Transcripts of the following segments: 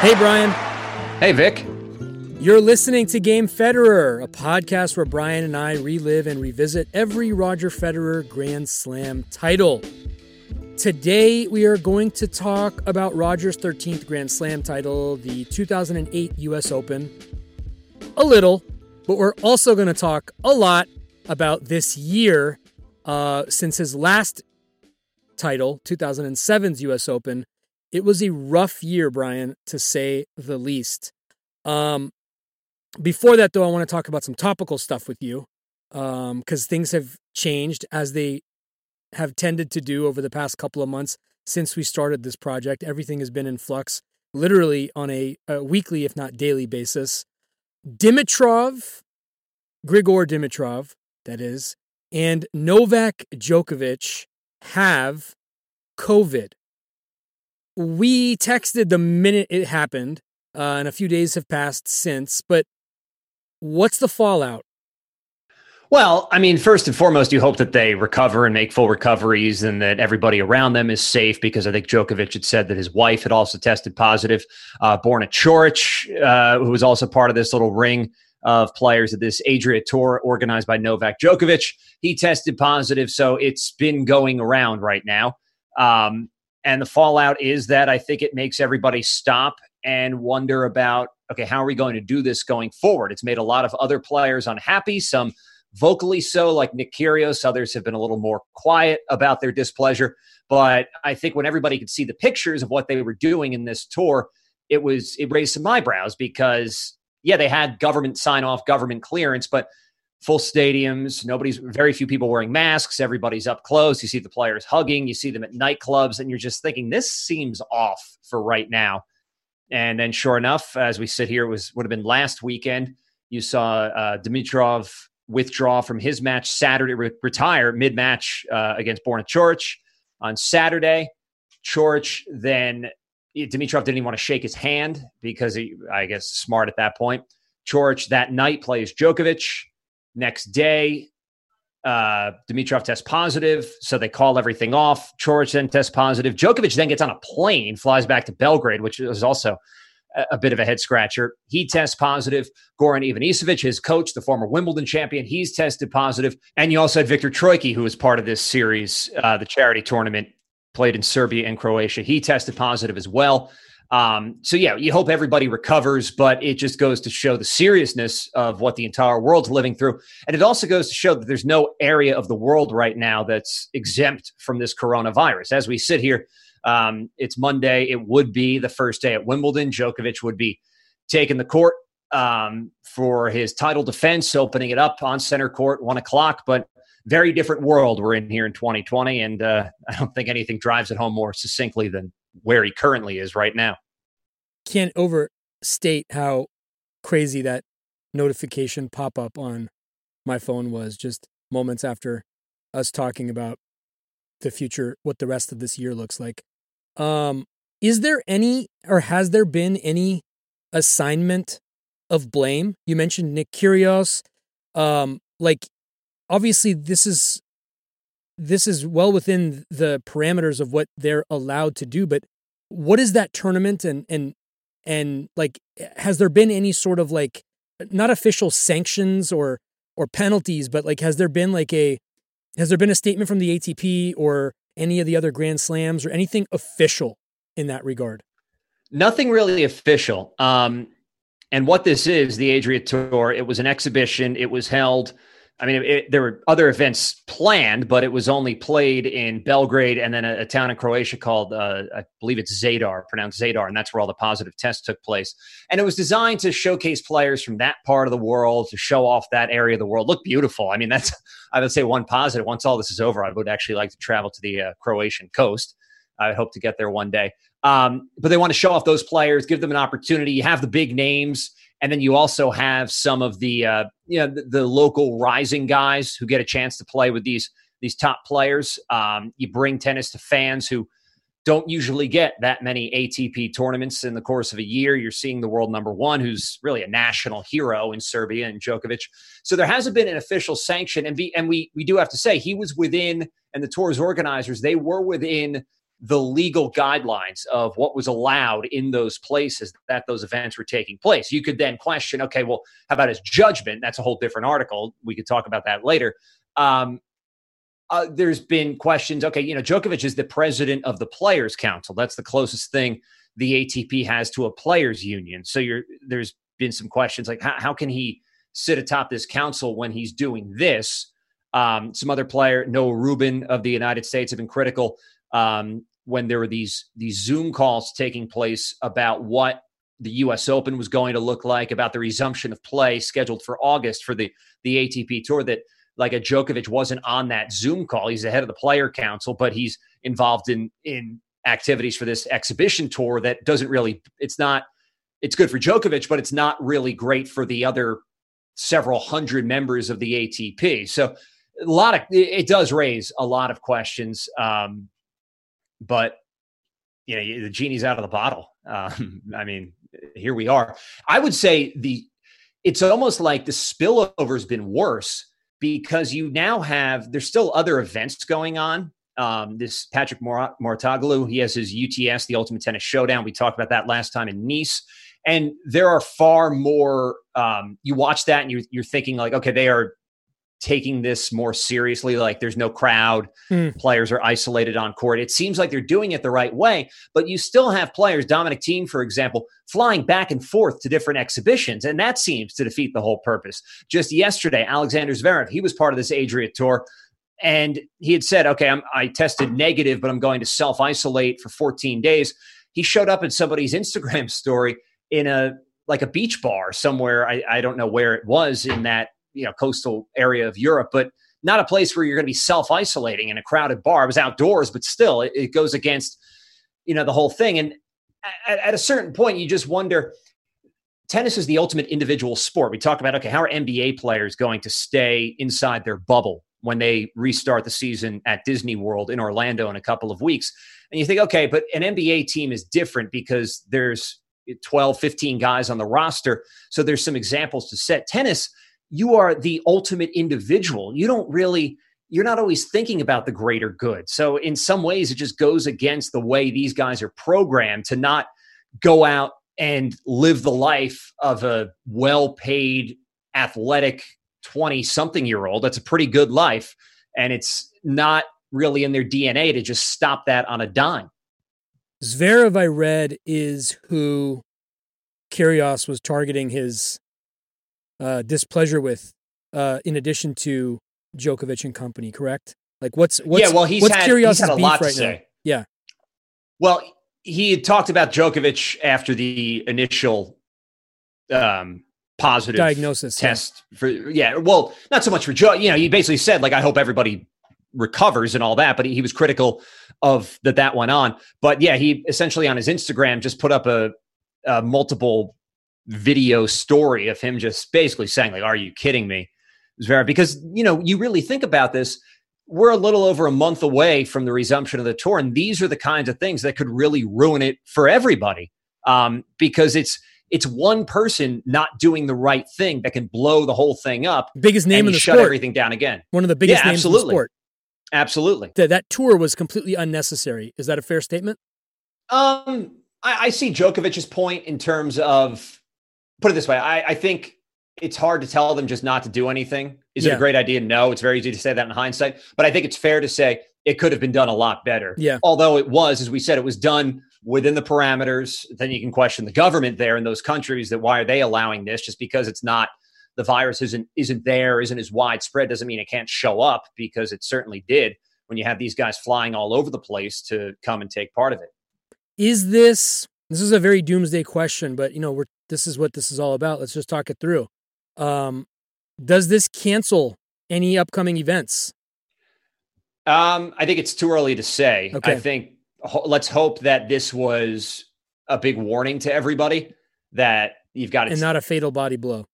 Hey, Brian. Hey, Vic. You're listening to Game Federer, a podcast where Brian and I relive and revisit every Roger Federer Grand Slam title. Today, we are going to talk about Roger's 13th Grand Slam title, the 2008 US Open. A little, but we're also going to talk a lot about this year uh, since his last title, 2007's US Open. It was a rough year, Brian, to say the least. Um, before that, though, I want to talk about some topical stuff with you because um, things have changed as they have tended to do over the past couple of months since we started this project. Everything has been in flux, literally on a, a weekly, if not daily basis. Dimitrov, Grigor Dimitrov, that is, and Novak Djokovic have COVID. We texted the minute it happened, uh, and a few days have passed since, but what's the fallout? Well, I mean, first and foremost, you hope that they recover and make full recoveries and that everybody around them is safe because I think Djokovic had said that his wife had also tested positive. Uh, Borna Coric, uh, who was also part of this little ring of players at this Adria Tour organized by Novak Djokovic, he tested positive. So it's been going around right now. Um, and the fallout is that I think it makes everybody stop and wonder about okay, how are we going to do this going forward? It's made a lot of other players unhappy. Some vocally so, like Nick Kyrgios. Others have been a little more quiet about their displeasure. But I think when everybody could see the pictures of what they were doing in this tour, it was it raised some eyebrows because yeah, they had government sign off, government clearance, but full stadiums, nobody's very few people wearing masks, everybody's up close. You see the players hugging, you see them at nightclubs, and you're just thinking this seems off for right now. And then, sure enough, as we sit here, it was would have been last weekend. You saw uh, Dimitrov withdraw from his match Saturday, re- retire mid match uh, against Borna Coric on Saturday. Coric then Dimitrov didn't even want to shake his hand because he, I guess, smart at that point. Coric that night plays Djokovic. Next day, uh, Dimitrov tests positive, so they call everything off. Coric then tests positive. Djokovic then gets on a plane, flies back to Belgrade, which is also a bit of a head scratcher. He tests positive. Goran Ivanisevic, his coach, the former Wimbledon champion, he's tested positive. And you also had Victor Troicki, who was part of this series, uh, the charity tournament, played in Serbia and Croatia. He tested positive as well. Um, so yeah, you hope everybody recovers, but it just goes to show the seriousness of what the entire world's living through. And it also goes to show that there's no area of the world right now that's exempt from this coronavirus. As we sit here, um, it's Monday. It would be the first day at Wimbledon. Djokovic would be taking the court um, for his title defense, opening it up on center court, one o'clock. But very different world we're in here in 2020, and uh, I don't think anything drives it home more succinctly than where he currently is right now. Can't overstate how crazy that notification pop up on my phone was just moments after us talking about the future, what the rest of this year looks like. Um, is there any, or has there been any assignment of blame? You mentioned Nick Kyrgios. Um, like, obviously, this is this is well within the parameters of what they're allowed to do. But what is that tournament, and and and like, has there been any sort of like not official sanctions or or penalties, but like, has there been like a has there been a statement from the ATP or any of the other Grand Slams or anything official in that regard? Nothing really official. Um, and what this is, the Adria Tour, it was an exhibition. It was held. I mean, it, there were other events planned, but it was only played in Belgrade and then a, a town in Croatia called, uh, I believe it's Zadar, pronounced Zadar, and that's where all the positive tests took place. And it was designed to showcase players from that part of the world, to show off that area of the world. Look beautiful. I mean, that's I would say one positive. Once all this is over, I would actually like to travel to the uh, Croatian coast. I hope to get there one day. Um, but they want to show off those players, give them an opportunity. You have the big names, and then you also have some of the uh, you know the, the, local rising guys who get a chance to play with these these top players. Um, you bring tennis to fans who don't usually get that many ATP tournaments in the course of a year. You're seeing the world number one, who's really a national hero in Serbia and Djokovic. So there hasn't been an official sanction, and be, and we we do have to say he was within, and the tour's organizers they were within the legal guidelines of what was allowed in those places that those events were taking place. You could then question, okay, well, how about his judgment? That's a whole different article. We could talk about that later. Um, uh, there's been questions. Okay, you know, Djokovic is the president of the Players Council. That's the closest thing the ATP has to a players' union. So you're there's been some questions like how, how can he sit atop this council when he's doing this? Um, some other player, Noah Rubin of the United States, have been critical um, when there were these these Zoom calls taking place about what the U.S. Open was going to look like, about the resumption of play scheduled for August for the the ATP Tour. That like a Djokovic wasn't on that Zoom call. He's the head of the player council, but he's involved in in activities for this exhibition tour that doesn't really. It's not. It's good for Djokovic, but it's not really great for the other several hundred members of the ATP. So a lot of it does raise a lot of questions. Um, but you know, the genie's out of the bottle. Um, I mean, here we are. I would say the it's almost like the spillover has been worse because you now have there's still other events going on. Um, this Patrick Mouratoglou, he has his UTS, the Ultimate Tennis Showdown. We talked about that last time in Nice, and there are far more. Um, you watch that and you're, you're thinking like, okay, they are taking this more seriously like there's no crowd mm. players are isolated on court. It seems like they're doing it the right way but you still have players dominic Thiem, for example flying back and forth to different exhibitions and that seems to defeat the whole purpose. Just yesterday alexander zverev he was part of this adria tour and he had said okay I'm, i tested negative but i'm going to self-isolate for 14 days. He showed up in somebody's instagram story in a like a beach bar somewhere. I, I don't know where it was in that you know coastal area of Europe, but not a place where you're going to be self isolating in a crowded bar. It was outdoors, but still, it, it goes against you know the whole thing. And at, at a certain point, you just wonder. Tennis is the ultimate individual sport. We talk about okay, how are NBA players going to stay inside their bubble when they restart the season at Disney World in Orlando in a couple of weeks? And you think, okay, but an NBA team is different because there's 12, 15 guys on the roster. So there's some examples to set. Tennis, you are the ultimate individual. You don't really, you're not always thinking about the greater good. So, in some ways, it just goes against the way these guys are programmed to not go out and live the life of a well paid, athletic 20 something year old. That's a pretty good life. And it's not really in their DNA to just stop that on a dime. Zverev, I read, is who Kyrgios was targeting his uh, displeasure with, uh, in addition to Djokovic and company, correct? Like, what's what's yeah? Well, he's what's had, he's had a lot right to say. Now? Yeah. Well, he had talked about Djokovic after the initial um, positive diagnosis test yeah. for yeah. Well, not so much for Joe. You know, he basically said like, I hope everybody recovers and all that, but he, he was critical of that that went on. But yeah, he essentially on his Instagram just put up a, a multiple video story of him just basically saying like are you kidding me? Very because you know you really think about this we're a little over a month away from the resumption of the tour and these are the kinds of things that could really ruin it for everybody um, because it's it's one person not doing the right thing that can blow the whole thing up biggest name in the shut sport. everything down again. One of the biggest yeah, names absolutely. in the sport. Absolutely. That, that tour was completely unnecessary. Is that a fair statement? Um I, I see Djokovic's point in terms of put it this way I, I think it's hard to tell them just not to do anything. Is yeah. it a great idea? No, it's very easy to say that in hindsight. But I think it's fair to say it could have been done a lot better. Yeah. Although it was, as we said, it was done within the parameters. Then you can question the government there in those countries that why are they allowing this? Just because it's not the virus isn't isn't there, isn't as widespread, doesn't mean it can't show up because it certainly did when you have these guys flying all over the place to come and take part of it. Is this this is a very doomsday question, but you know, we're this is what this is all about. Let's just talk it through. Um, does this cancel any upcoming events? Um, I think it's too early to say. Okay. I think ho- let's hope that this was a big warning to everybody that you've got to and not a fatal body blow.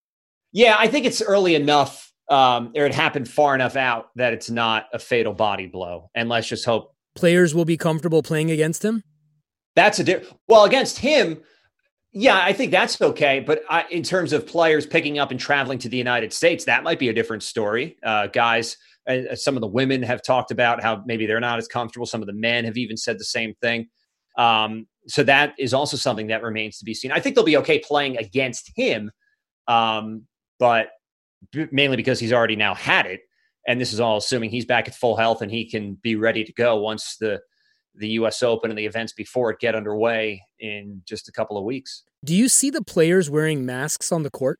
Yeah, I think it's early enough, um, or it happened far enough out that it's not a fatal body blow. And let's just hope players will be comfortable playing against him? That's a di- well against him. Yeah, I think that's okay. But I, in terms of players picking up and traveling to the United States, that might be a different story. Uh, guys, uh, some of the women have talked about how maybe they're not as comfortable. Some of the men have even said the same thing. Um, so that is also something that remains to be seen. I think they'll be okay playing against him, um, but mainly because he's already now had it, and this is all assuming he's back at full health and he can be ready to go once the the U.S. Open and the events before it get underway in just a couple of weeks. Do you see the players wearing masks on the court?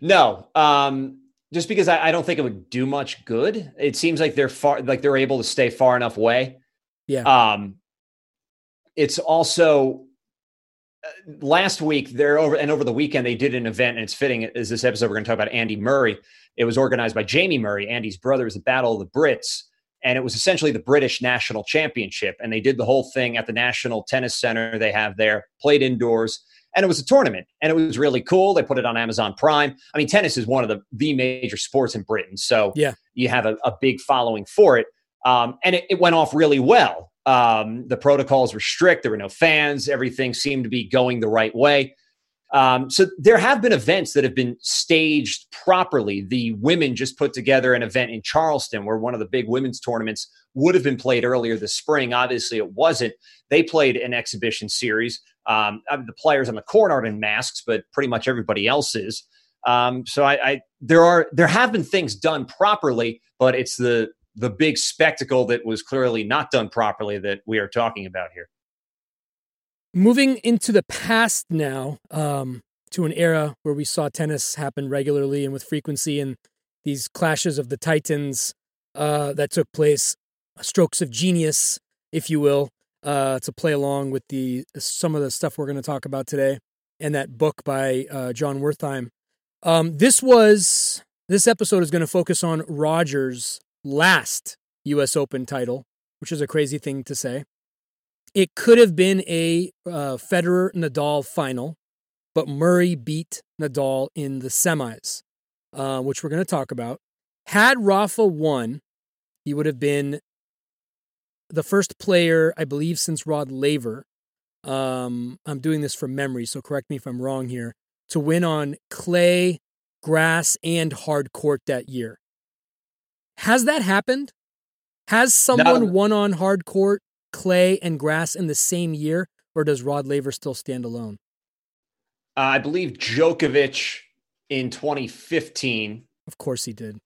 No, um, just because I, I, don't think it would do much good. It seems like they're far, like they're able to stay far enough away. Yeah. Um, it's also uh, last week they're over and over the weekend they did an event and it's fitting as this episode we're going to talk about Andy Murray. It was organized by Jamie Murray, Andy's brother. Was the Battle of the Brits and it was essentially the British National Championship. And they did the whole thing at the National Tennis Center they have there, played indoors, and it was a tournament, and it was really cool. They put it on Amazon Prime. I mean, tennis is one of the the major sports in Britain, so yeah, you have a, a big following for it, um, and it, it went off really well. Um, the protocols were strict. There were no fans. Everything seemed to be going the right way. Um, so there have been events that have been staged properly. The women just put together an event in Charleston where one of the big women's tournaments would have been played earlier this spring. Obviously, it wasn't. They played an exhibition series. Um, the players on the court aren't in masks, but pretty much everybody else is. Um, so I, I, there are there have been things done properly, but it's the the big spectacle that was clearly not done properly that we are talking about here. Moving into the past now, um, to an era where we saw tennis happen regularly and with frequency, and these clashes of the titans uh, that took place, strokes of genius, if you will, uh, to play along with the some of the stuff we're going to talk about today, and that book by uh, Jon Wertheim. Um, this was this episode is going to focus on Rogers' last U.S. Open title, which is a crazy thing to say. It could have been a uh, Federer Nadal final, but Murray beat Nadal in the semis, uh, which we're going to talk about. Had Rafa won, he would have been the first player, I believe, since Rod Laver. Um, I'm doing this from memory, so correct me if I'm wrong here. To win on clay, grass, and hard court that year. Has that happened? Has someone no. won on hard court clay, and grass in the same year, or does Rod Laver still stand alone? Uh, I believe Djokovic in 2015. Of course he did.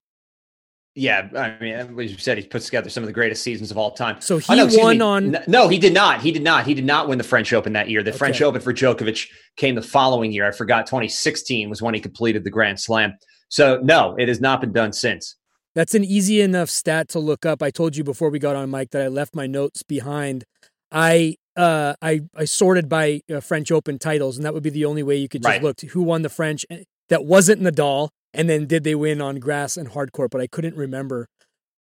Yeah, I mean, as you said, he puts together some of the greatest seasons of all time. So he oh, no, won me. on. No, he did not. He did not. He did not win the French Open that year. The okay. French Open for Djokovic came the following year. I forgot. 2016 was when he completed the Grand Slam. So no, it has not been done since. That's an easy enough stat to look up. I told you before we got on mic that I left my notes behind. I uh, I I sorted by uh, French Open titles, and that would be the only way you could just right. look to who won the French. Eh, that wasn't Nadal, and then did they win on grass and hard court? But I couldn't remember.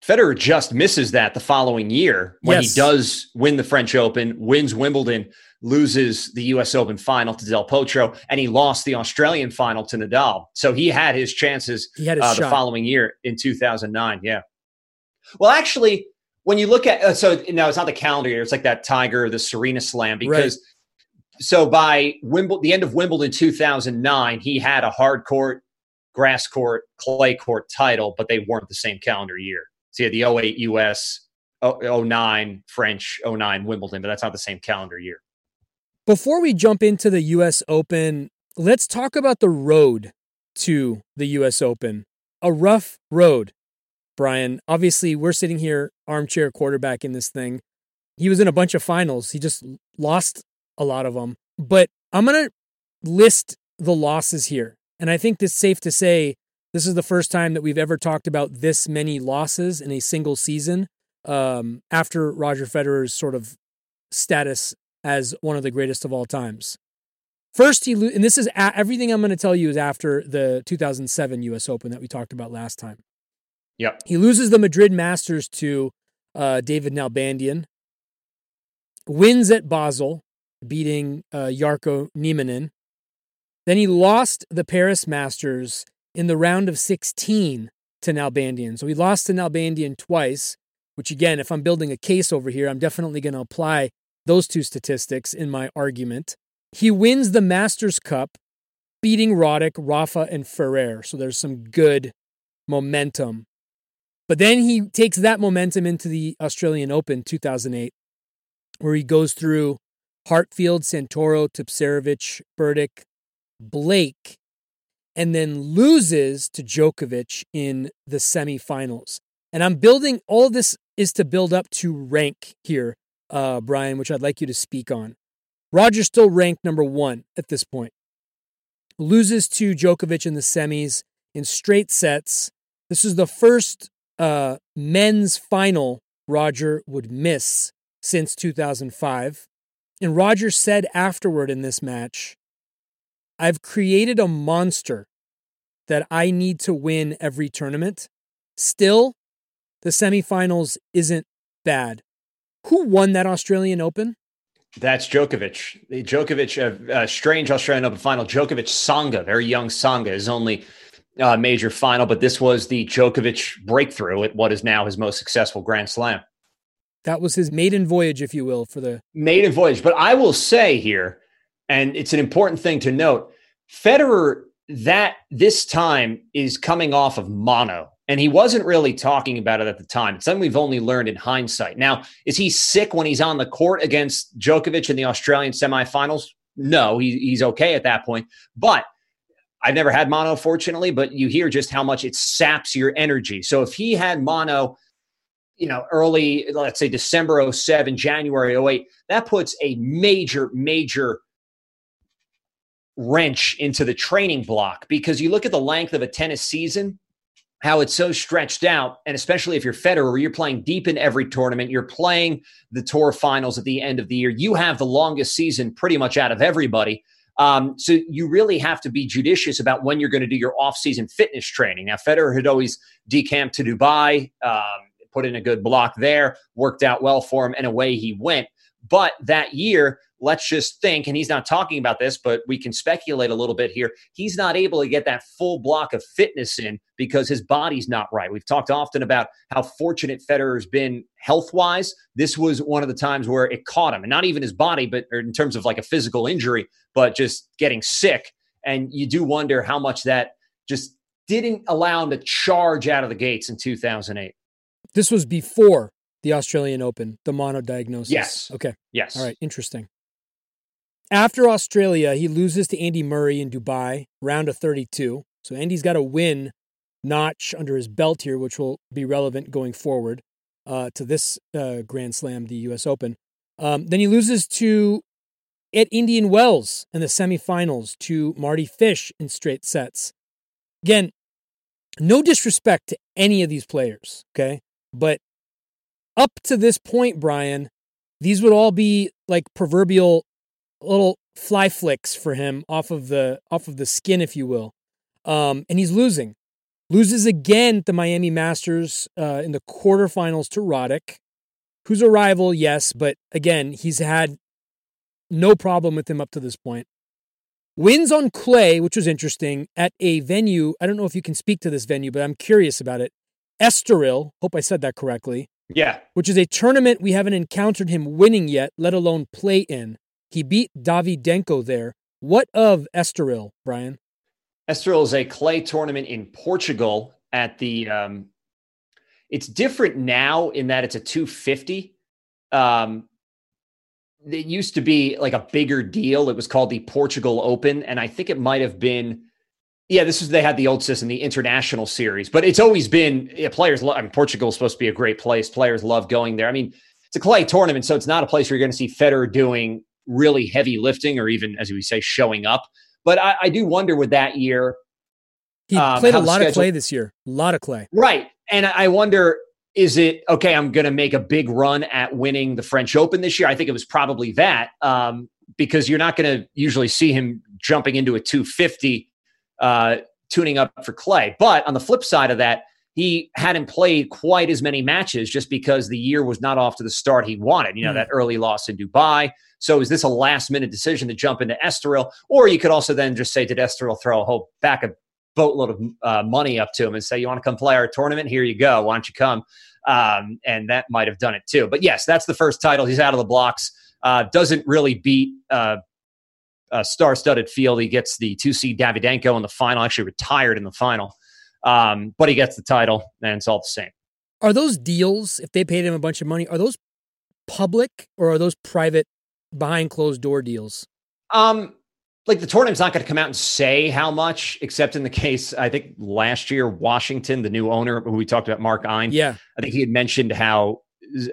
Federer just misses that the following year when yes. he does win the French Open, wins Wimbledon, loses the U.S. Open final to Del Potro, and he lost the Australian final to Nadal. So he had his chances he had his uh, the following year in 2009. Yeah. Well, actually, when you look at uh, so now it's not the calendar year; it's like that Tiger, the Serena Slam, because. Right. So by Wimbledon, the end of Wimbledon 2009, he had a hard court, grass court, clay court title, but they weren't the same calendar year. So had the 08 US, 09 French, 09 Wimbledon, but that's not the same calendar year. Before we jump into the US Open, let's talk about the road to the US Open. A rough road, Brian. Obviously, we're sitting here armchair quarterback in this thing. He was in a bunch of finals. He just lost a lot of them. But I'm going to list the losses here. And I think it's safe to say this is the first time that we've ever talked about this many losses in a single season um, after Roger Federer's sort of status as one of the greatest of all times. First, he lo- and this is a- everything I'm going to tell you is after the 2007 U.S. Open that we talked about last time. Yep. He loses the Madrid Masters to uh, David Nalbandian. Wins at Basel, beating uh, Nieminen. Then he lost the Paris Masters in the round of 16 to Nalbandian. So he lost to Nalbandian twice. which again, if I'm building a case over here, I'm definitely going to apply those two statistics in my argument. He wins the Masters Cup, beating Roddick, Rafa, and Ferrer. So there's some good momentum. But then he takes that momentum into the Australian Open 2008, where he goes through Hartfield, Santoro, Tipsarevic, Berdych, Blake, and then loses to Djokovic in the semifinals. And I'm building all this is to build up to rank here, uh, Brian, which I'd like you to speak on. Roger's still ranked number one at this point. Loses to Djokovic in the semis in straight sets. This is the first uh, men's final Roger would miss since 2005. And Roger said afterward in this match, I've created a monster that I need to win every tournament. Still, the semifinals isn't bad. Who won that Australian Open? That's Djokovic. The Djokovic, a uh, uh, strange Australian Open final. Djokovic Tsonga, very young Tsonga, his only uh, major final, but this was the Djokovic breakthrough at what is now his most successful Grand Slam. That was his maiden voyage, if you will, for the maiden voyage. But I will say here, and it's an important thing to note Federer, that this time is coming off of mono. And he wasn't really talking about it at the time. It's something we've only learned in hindsight. Now, is he sick when he's on the court against Djokovic in the Australian semifinals? No, he, he's okay at that point. But I've never had mono, fortunately, but you hear just how much it saps your energy. So if he had mono, you know, early, let's say December 07, January 08, that puts a major, major wrench into the training block because you look at the length of a tennis season how it's so stretched out, and especially if you're Federer, you're playing deep in every tournament, you're playing the tour finals at the end of the year. You have the longest season pretty much out of everybody. Um, so you really have to be judicious about when you're going to do your off-season fitness training. Now, Federer had always decamped to Dubai, um, put in a good block there, worked out well for him, and away he went. But that year, let's just think, and he's not talking about this, but we can speculate a little bit here. He's not able to get that full block of fitness in because his body's not right. We've talked often about how fortunate Federer's been health wise. This was one of the times where it caught him, and not even his body, but in terms of like a physical injury, but just getting sick. And you do wonder how much that just didn't allow him to charge out of the gates in 2008. This was before the Australian Open, the mono diagnosis. Yes. Okay. Yes. All right. Interesting. After Australia, he loses to Andy Murray in Dubai, round of 32. So Andy's got a win notch under his belt here, which will be relevant going forward uh, to this uh, Grand Slam, the U.S. Open. Um, then he loses to at Indian Wells in the semifinals to Mardy Fish in straight sets. Again, no disrespect to any of these players, okay? But up to this point, Brian, these would all be like proverbial little fly flicks for him off of the off of the skin, if you will. Um, and he's losing. Loses again at the Miami Masters uh, in the quarterfinals to Roddick, who's a rival, yes, but again, he's had no problem with him up to this point. Wins on clay, which was interesting, at a venue. I don't know if you can speak to this venue, but I'm curious about it. Estoril, hope I said that correctly. Yeah. Which is a tournament we haven't encountered him winning yet, let alone play in. He beat Davydenko there. What of Estoril, Brian? Estoril is a clay tournament in Portugal at the. Um, it's different now in that it's a 250. Um, it used to be like a bigger deal. It was called the Portugal Open, and I think it might have been. Yeah, this is they had the old system, the international series, but it's always been yeah, players. Love, I mean, Portugal is supposed to be a great place. Players love going there. I mean, it's a clay tournament, so it's not a place where you're going to see Federer doing really heavy lifting or even, as we say, showing up. But I, I do wonder with that year. He um, played a lot schedule, of clay this year, a lot of clay. Right. And I wonder is it okay? I'm going to make a big run at winning the French Open this year. I think it was probably that um, because you're not going to usually see him jumping into a 250, uh, tuning up for clay. But on the flip side of that, he hadn't played quite as many matches just because the year was not off to the start he wanted. You know, mm. that early loss in Dubai. So is this a last minute decision to jump into Estoril? Or you could also then just say, did Estoril throw a whole back of boatload of uh, money up to him and say, "You want to come play our tournament? Here you go. Why don't you come?" Um, and that might have done it too. But yes, that's the first title. He's out of the blocks. Uh, doesn't really beat uh, a star-studded field. He gets the two seed Davydenko in the final. Actually, retired in the final, um, but he gets the title, and it's all the same. Are those deals? If they paid him a bunch of money, are those public or are those private, behind closed door deals? Um, like the tournament's not going to come out and say how much, except in the case I think last year Washington, the new owner who we talked about, Mark Ein. Yeah, I think he had mentioned how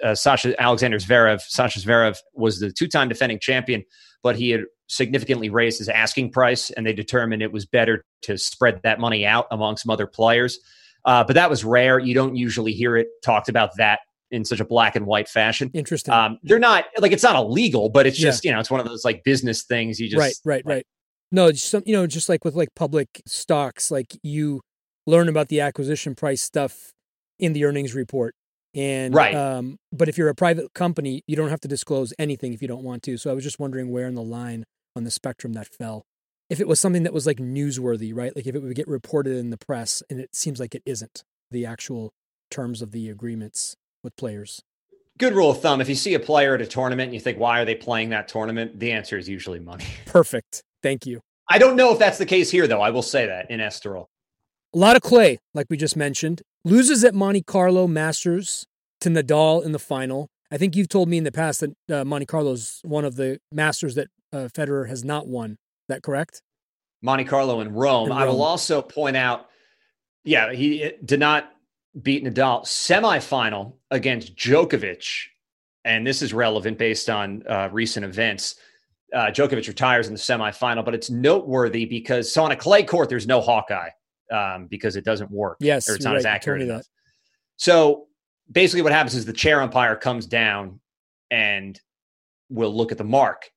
uh, Sasha Alexander Zverev, Sasha Zverev was the two-time defending champion, but he had significantly raised his asking price, and they determined it was better to spread that money out among some other players. Uh, but that was rare. You don't usually hear it talked about that in such a black and white fashion. Interesting. Um, they're not like it's not illegal, but it's just yeah. you know it's one of those like business things. You just right, right, right. No, some you know just like with like public stocks, like you learn about the acquisition price stuff in the earnings report. And right. Um, but if you're a private company, you don't have to disclose anything if you don't want to. So I was just wondering where in the line on the spectrum that fell. If it was something that was like newsworthy, right? Like if it would get reported in the press, and it seems like it isn't the actual terms of the agreements with players? Good rule of thumb. If you see a player at a tournament and you think, why are they playing that tournament? The answer is usually money. Perfect. Thank you. I don't know if that's the case here, though. I will say that in Estoril. A lot of clay, like we just mentioned. Loses at Monte Carlo Masters to Nadal in the final. I think you've told me in the past that uh, Monte Carlo is one of the Masters that uh, Federer has not won. Is that correct? Monte Carlo in Rome. in Rome. I will also point out, yeah, he did not beat Nadal semifinal against Djokovic, and this is relevant based on uh, recent events. Uh, Djokovic retires in the semifinal, but it's noteworthy because so on a clay court, there's no Hawkeye um, because it doesn't work. Yes, or it's not right. as accurate enough. So basically, what happens is the chair umpire comes down and will look at the mark.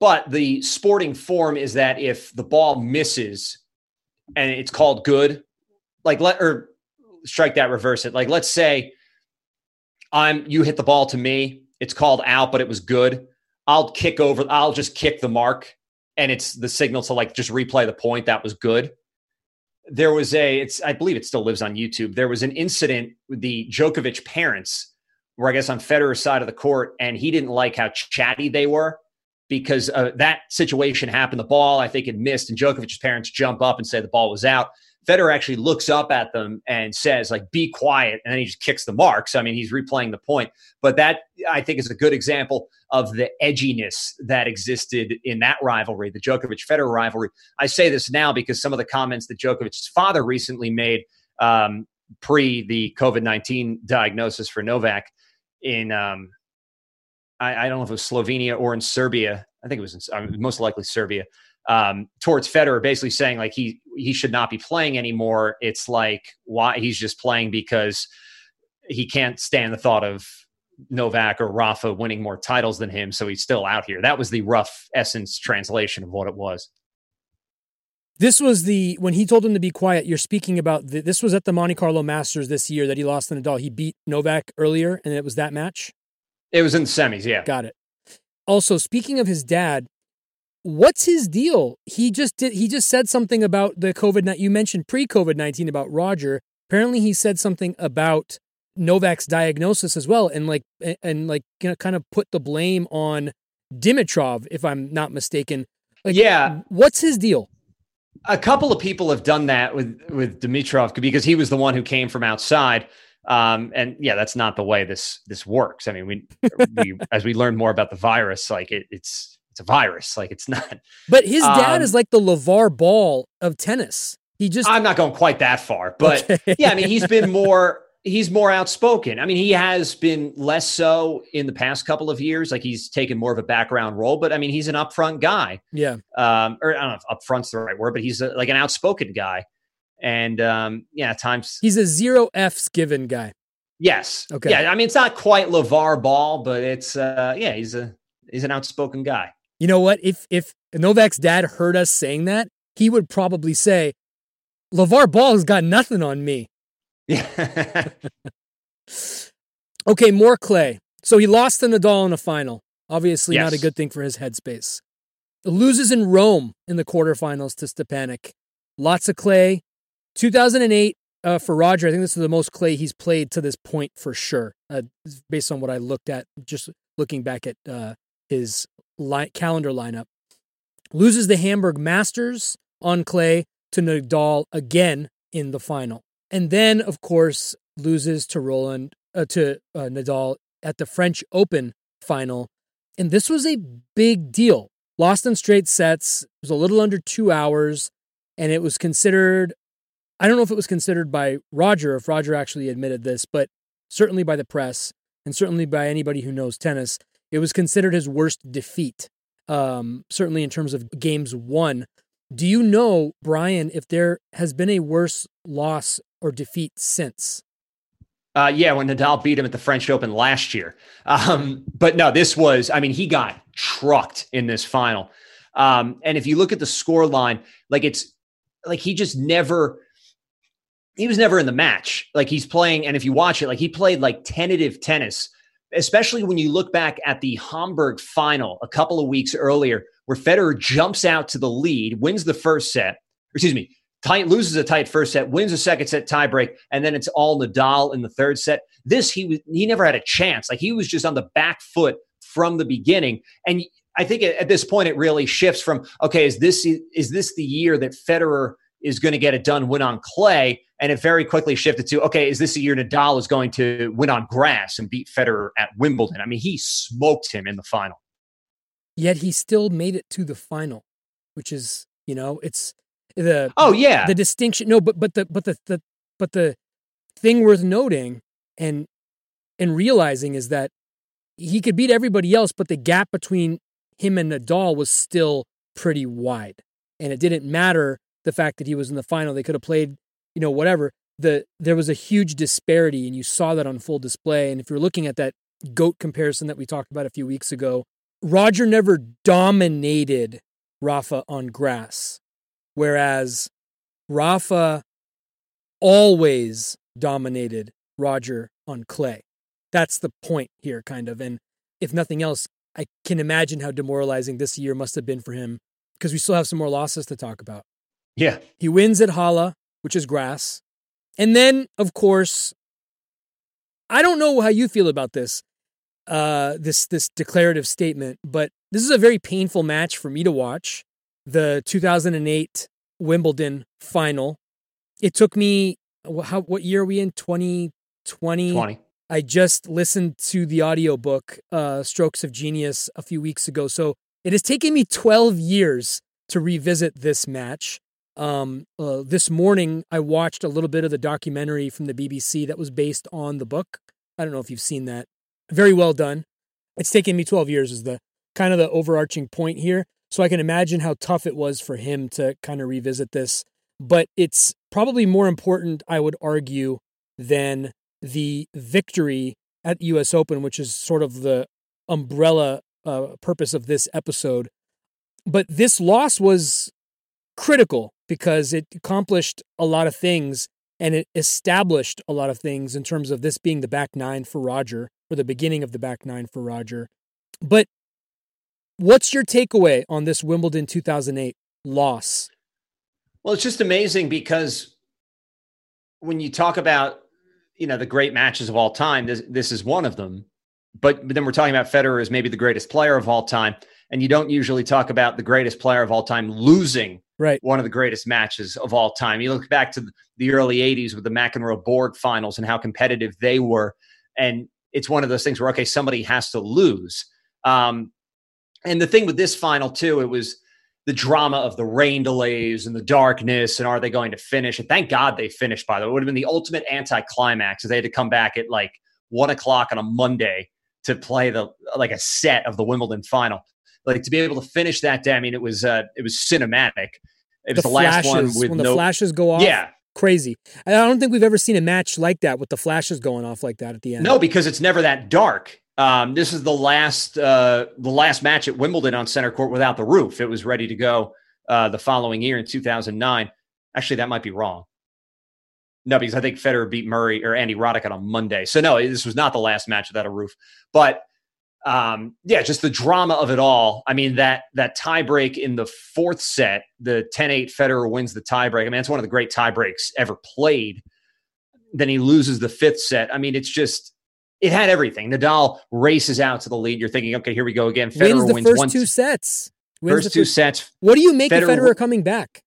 But the sporting form is that if the ball misses and it's called good, like let or strike that, reverse it. Like let's say I'm you hit the ball to me, it's called out, but it was good. I'll kick over, I'll just kick the mark and it's the signal to like just replay the point that was good. There was a, it's I believe it still lives on YouTube. There was an incident with the Djokovic parents, where I guess on Federer's side of the court, and he didn't like how chatty they were because uh, that situation happened. The ball I think had missed, and Djokovic's parents jump up and say the ball was out. Federer actually looks up at them and says, like, be quiet. And then he just kicks the marks. I mean, he's replaying the point. But that, I think, is a good example of the edginess that existed in that rivalry, the Djokovic Federer rivalry. I say this now because some of the comments that Djokovic's father recently made um, pre the COVID 19 diagnosis for Novak in, um, I, I, don't know if it was Slovenia or in Serbia. I think it was in, uh, most likely Serbia um, towards Federer, basically saying like he he should not be playing anymore. It's like why he's just playing because he can't stand the thought of Novak or Rafa winning more titles than him, so he's still out here. That was the rough essence translation of what it was. This was the when he told him to be quiet. You're speaking about the, this was at the Monte Carlo Masters this year that he lost to Nadal. He beat Novak earlier, and it was that match. It was in the semis, yeah. Got it. Also, speaking of his dad, what's his deal? He just did. He just said something about the COVID. You mentioned pre COVID nineteen about Roger. Apparently, he said something about Novak's diagnosis as well, and like and like you know, kind of put the blame on Dimitrov, if I'm not mistaken. Like, yeah, what's his deal? A couple of people have done that with with Dimitrov because he was the one who came from outside. Um, and yeah, that's not the way this this works. I mean, we, we as we learn more about the virus, like it, it's it's a virus. Like it's not. But his dad um, is like the LeVar Ball of tennis. He just. I'm not going quite that far, but okay. yeah, I mean, he's been more. He's more outspoken. I mean, he has been less so in the past couple of years. Like he's taken more of a background role, but I mean, he's an upfront guy. Yeah. Um, or I don't know if upfront's the right word, but he's a, like an outspoken guy. And um, yeah, times he's a zero F's given guy. Yes. Okay. Yeah. I mean, it's not quite LeVar Ball, but it's uh, yeah, he's a he's an outspoken guy. You know what? If if Novak's dad heard us saying that, he would probably say, LeVar Ball has got nothing on me. Yeah. okay, more clay. So he lost to Nadal in the final. Obviously, yes. not a good thing for his headspace. Loses in Rome in the quarterfinals to Stepanek. Lots of clay. 2008 uh, for Roger, I think this is the most clay he's played to this point for sure, uh, based on what I looked at, just looking back at uh, his li- calendar lineup. Loses the Hamburg Masters on clay to Nadal again in the final. And then, of course, loses to Roland, uh, to uh, Nadal at the French Open final. And this was a big deal. Lost in straight sets. Was a little under two hours. And it was considered, I don't know if it was considered by Roger, if Roger actually admitted this, but certainly by the press and certainly by anybody who knows tennis, it was considered his worst defeat. Um, certainly in terms of games won. Do you know, Brian, if there has been a worse loss or defeat since? Uh, yeah, when Nadal beat him at the French Open last year. Um, but no, this was, I mean, he got trucked in this final. Um, and if you look at the score line, like it's like he just never, he was never in the match. Like he's playing, and if you watch it, like he played like tentative tennis, especially when you look back at the Hamburg final a couple of weeks earlier, where Federer jumps out to the lead, wins the first set, excuse me, tight loses a tight first set, wins a second set tiebreak, and then it's all Nadal in the third set. This he was he never had a chance. Like he was just on the back foot from the beginning. And I think at this point it really shifts from okay, is this is this the year that Federer is going to get it done, win on clay? And it very quickly shifted to okay, is this a year Nadal is going to win on grass and beat Federer at Wimbledon? I mean, he smoked him in the final. Yet he still made it to the final, which is you know it's the oh yeah the distinction no but but the but the, the but the thing worth noting and and realizing is that he could beat everybody else but the gap between him and Nadal was still pretty wide and it didn't matter the fact that he was in the final they could have played you know whatever the there was a huge disparity and you saw that on full display and if you're looking at that goat comparison that we talked about a few weeks ago Roger never dominated Rafa on grass Whereas Rafa always dominated Roger on clay. That's the point here, kind of. And if nothing else, I can imagine how demoralizing this year must have been for him because we still have some more losses to talk about. Yeah. He wins at Halle, which is grass. And then, of course, I don't know how you feel about this, uh, this this declarative statement, but this is a very painful match for me to watch the 2008 Wimbledon final. It took me how what year are we in 2020? 20. I just listened to the audiobook uh Strokes of Genius a few weeks ago. So it has taken me 12 years to revisit this match. Um uh, this morning I watched a little bit of the documentary from the BBC that was based on the book. I don't know if you've seen that. Very well done. It's taken me 12 years is the kind of the overarching point here. So I can imagine how tough it was for him to kind of revisit this. But it's probably more important, I would argue, than the victory at US Open, which is sort of the umbrella uh, purpose of this episode. But this loss was critical because it accomplished a lot of things and it established a lot of things in terms of this being the back nine for Roger or the beginning of the back nine for Roger. But What's your takeaway on this Wimbledon 2008 loss? Well, it's just amazing because when you talk about you know the great matches of all time, this this is one of them. But, but then we're talking about Federer as maybe the greatest player of all time, and you don't usually talk about the greatest player of all time losing right. one of the greatest matches of all time. You look back to the early '80s with the McEnroe Borg finals and how competitive they were, and it's one of those things where okay, somebody has to lose. Um, and the thing with this final too, it was the drama of the rain delays and the darkness and are they going to finish? And thank God they finished. By the way, it would have been the ultimate anticlimax if they had to come back at like one o'clock on a Monday to play the like a set of the Wimbledon final. Like to be able to finish that day, I mean, it was uh, it was cinematic. It was the, the last one with when no, the flashes go off. Yeah, crazy. I don't think we've ever seen a match like that with the flashes going off like that at the end. No, because it's never that dark. Um, this is the last uh, the last match at Wimbledon on center court without the roof. It was ready to go uh, the following year in 2009. Actually, that might be wrong. No, because I think Federer beat Murray or Andy Roddick on a Monday. So no, this was not the last match without a roof. But um, yeah, just the drama of it all. I mean, that that tiebreak in the fourth set, the 10-8 Federer wins the tiebreak. I mean, it's one of the great tiebreaks ever played. Then he loses the fifth set. I mean, it's just it had everything. Nadal races out to the lead. You're thinking, okay, here we go again. Federer wins the wins first one, two sets. Wins first two first, sets. What do you make Federer, of Federer coming back?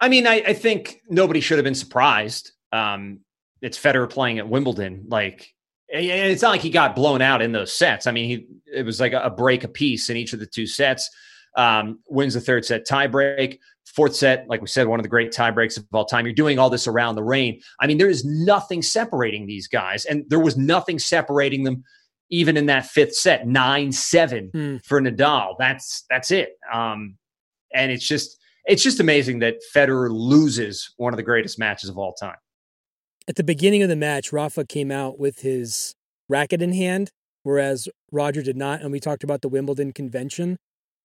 I mean, I, I think nobody should have been surprised. Um, it's Federer playing at Wimbledon. Like and it's not like he got blown out in those sets. I mean, he it was like a, break a piece in each of the two sets. Um, wins the third set tiebreak. Fourth set, like we said, one of the great tiebreaks of all time. You're doing all this around the rain. I mean, there is nothing separating these guys, and there was nothing separating them even in that fifth set, nine seven mm. for Nadal. That's that's it. Um, and it's just it's just amazing that Federer loses one of the greatest matches of all time at the beginning of the match, Rafa came out with his racket in hand, whereas Roger did not. And we talked about the Wimbledon convention.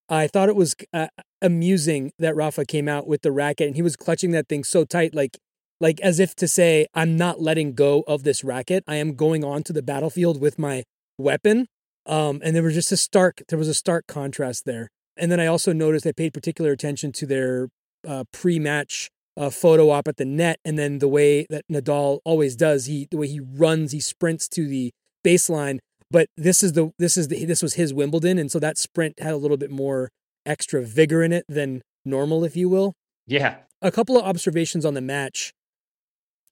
I thought it was uh, amusing that Rafa came out with the racket and he was clutching that thing so tight, like like as if to say, "I'm not letting go of this racket. I am going on to the battlefield with my weapon." Um, and there was just a stark there was a stark contrast there. And then I also noticed I paid particular attention to their uh, pre-match a photo op at the net, and then the way that Nadal always does, he the way he runs, he sprints to the baseline. But this is the this is the this was his Wimbledon, and so that sprint had a little bit more extra vigor in it than normal, if you will. Yeah. A couple of observations on the match.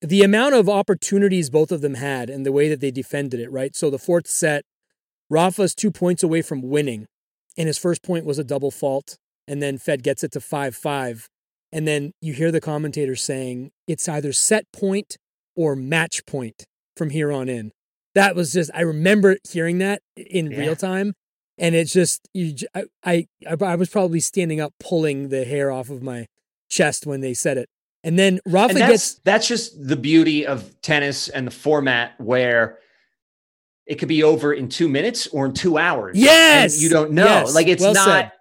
The amount of opportunities both of them had and the way that they defended it, right? So the fourth set, Rafa's two points away from winning, and his first point was a double fault, and then Fed gets it to five five. And then you hear the commentators saying it's either set point or match point from here on in. That was just, I remember hearing that in yeah. real time. And it's just, you, I, I, I was probably standing up, pulling the hair off of my chest when they said it. And then Rafa and that's, gets. That's just the beauty of tennis and the format where it could be over in two minutes or in two hours. Yes. you don't know. Yes. Like it's well not, said.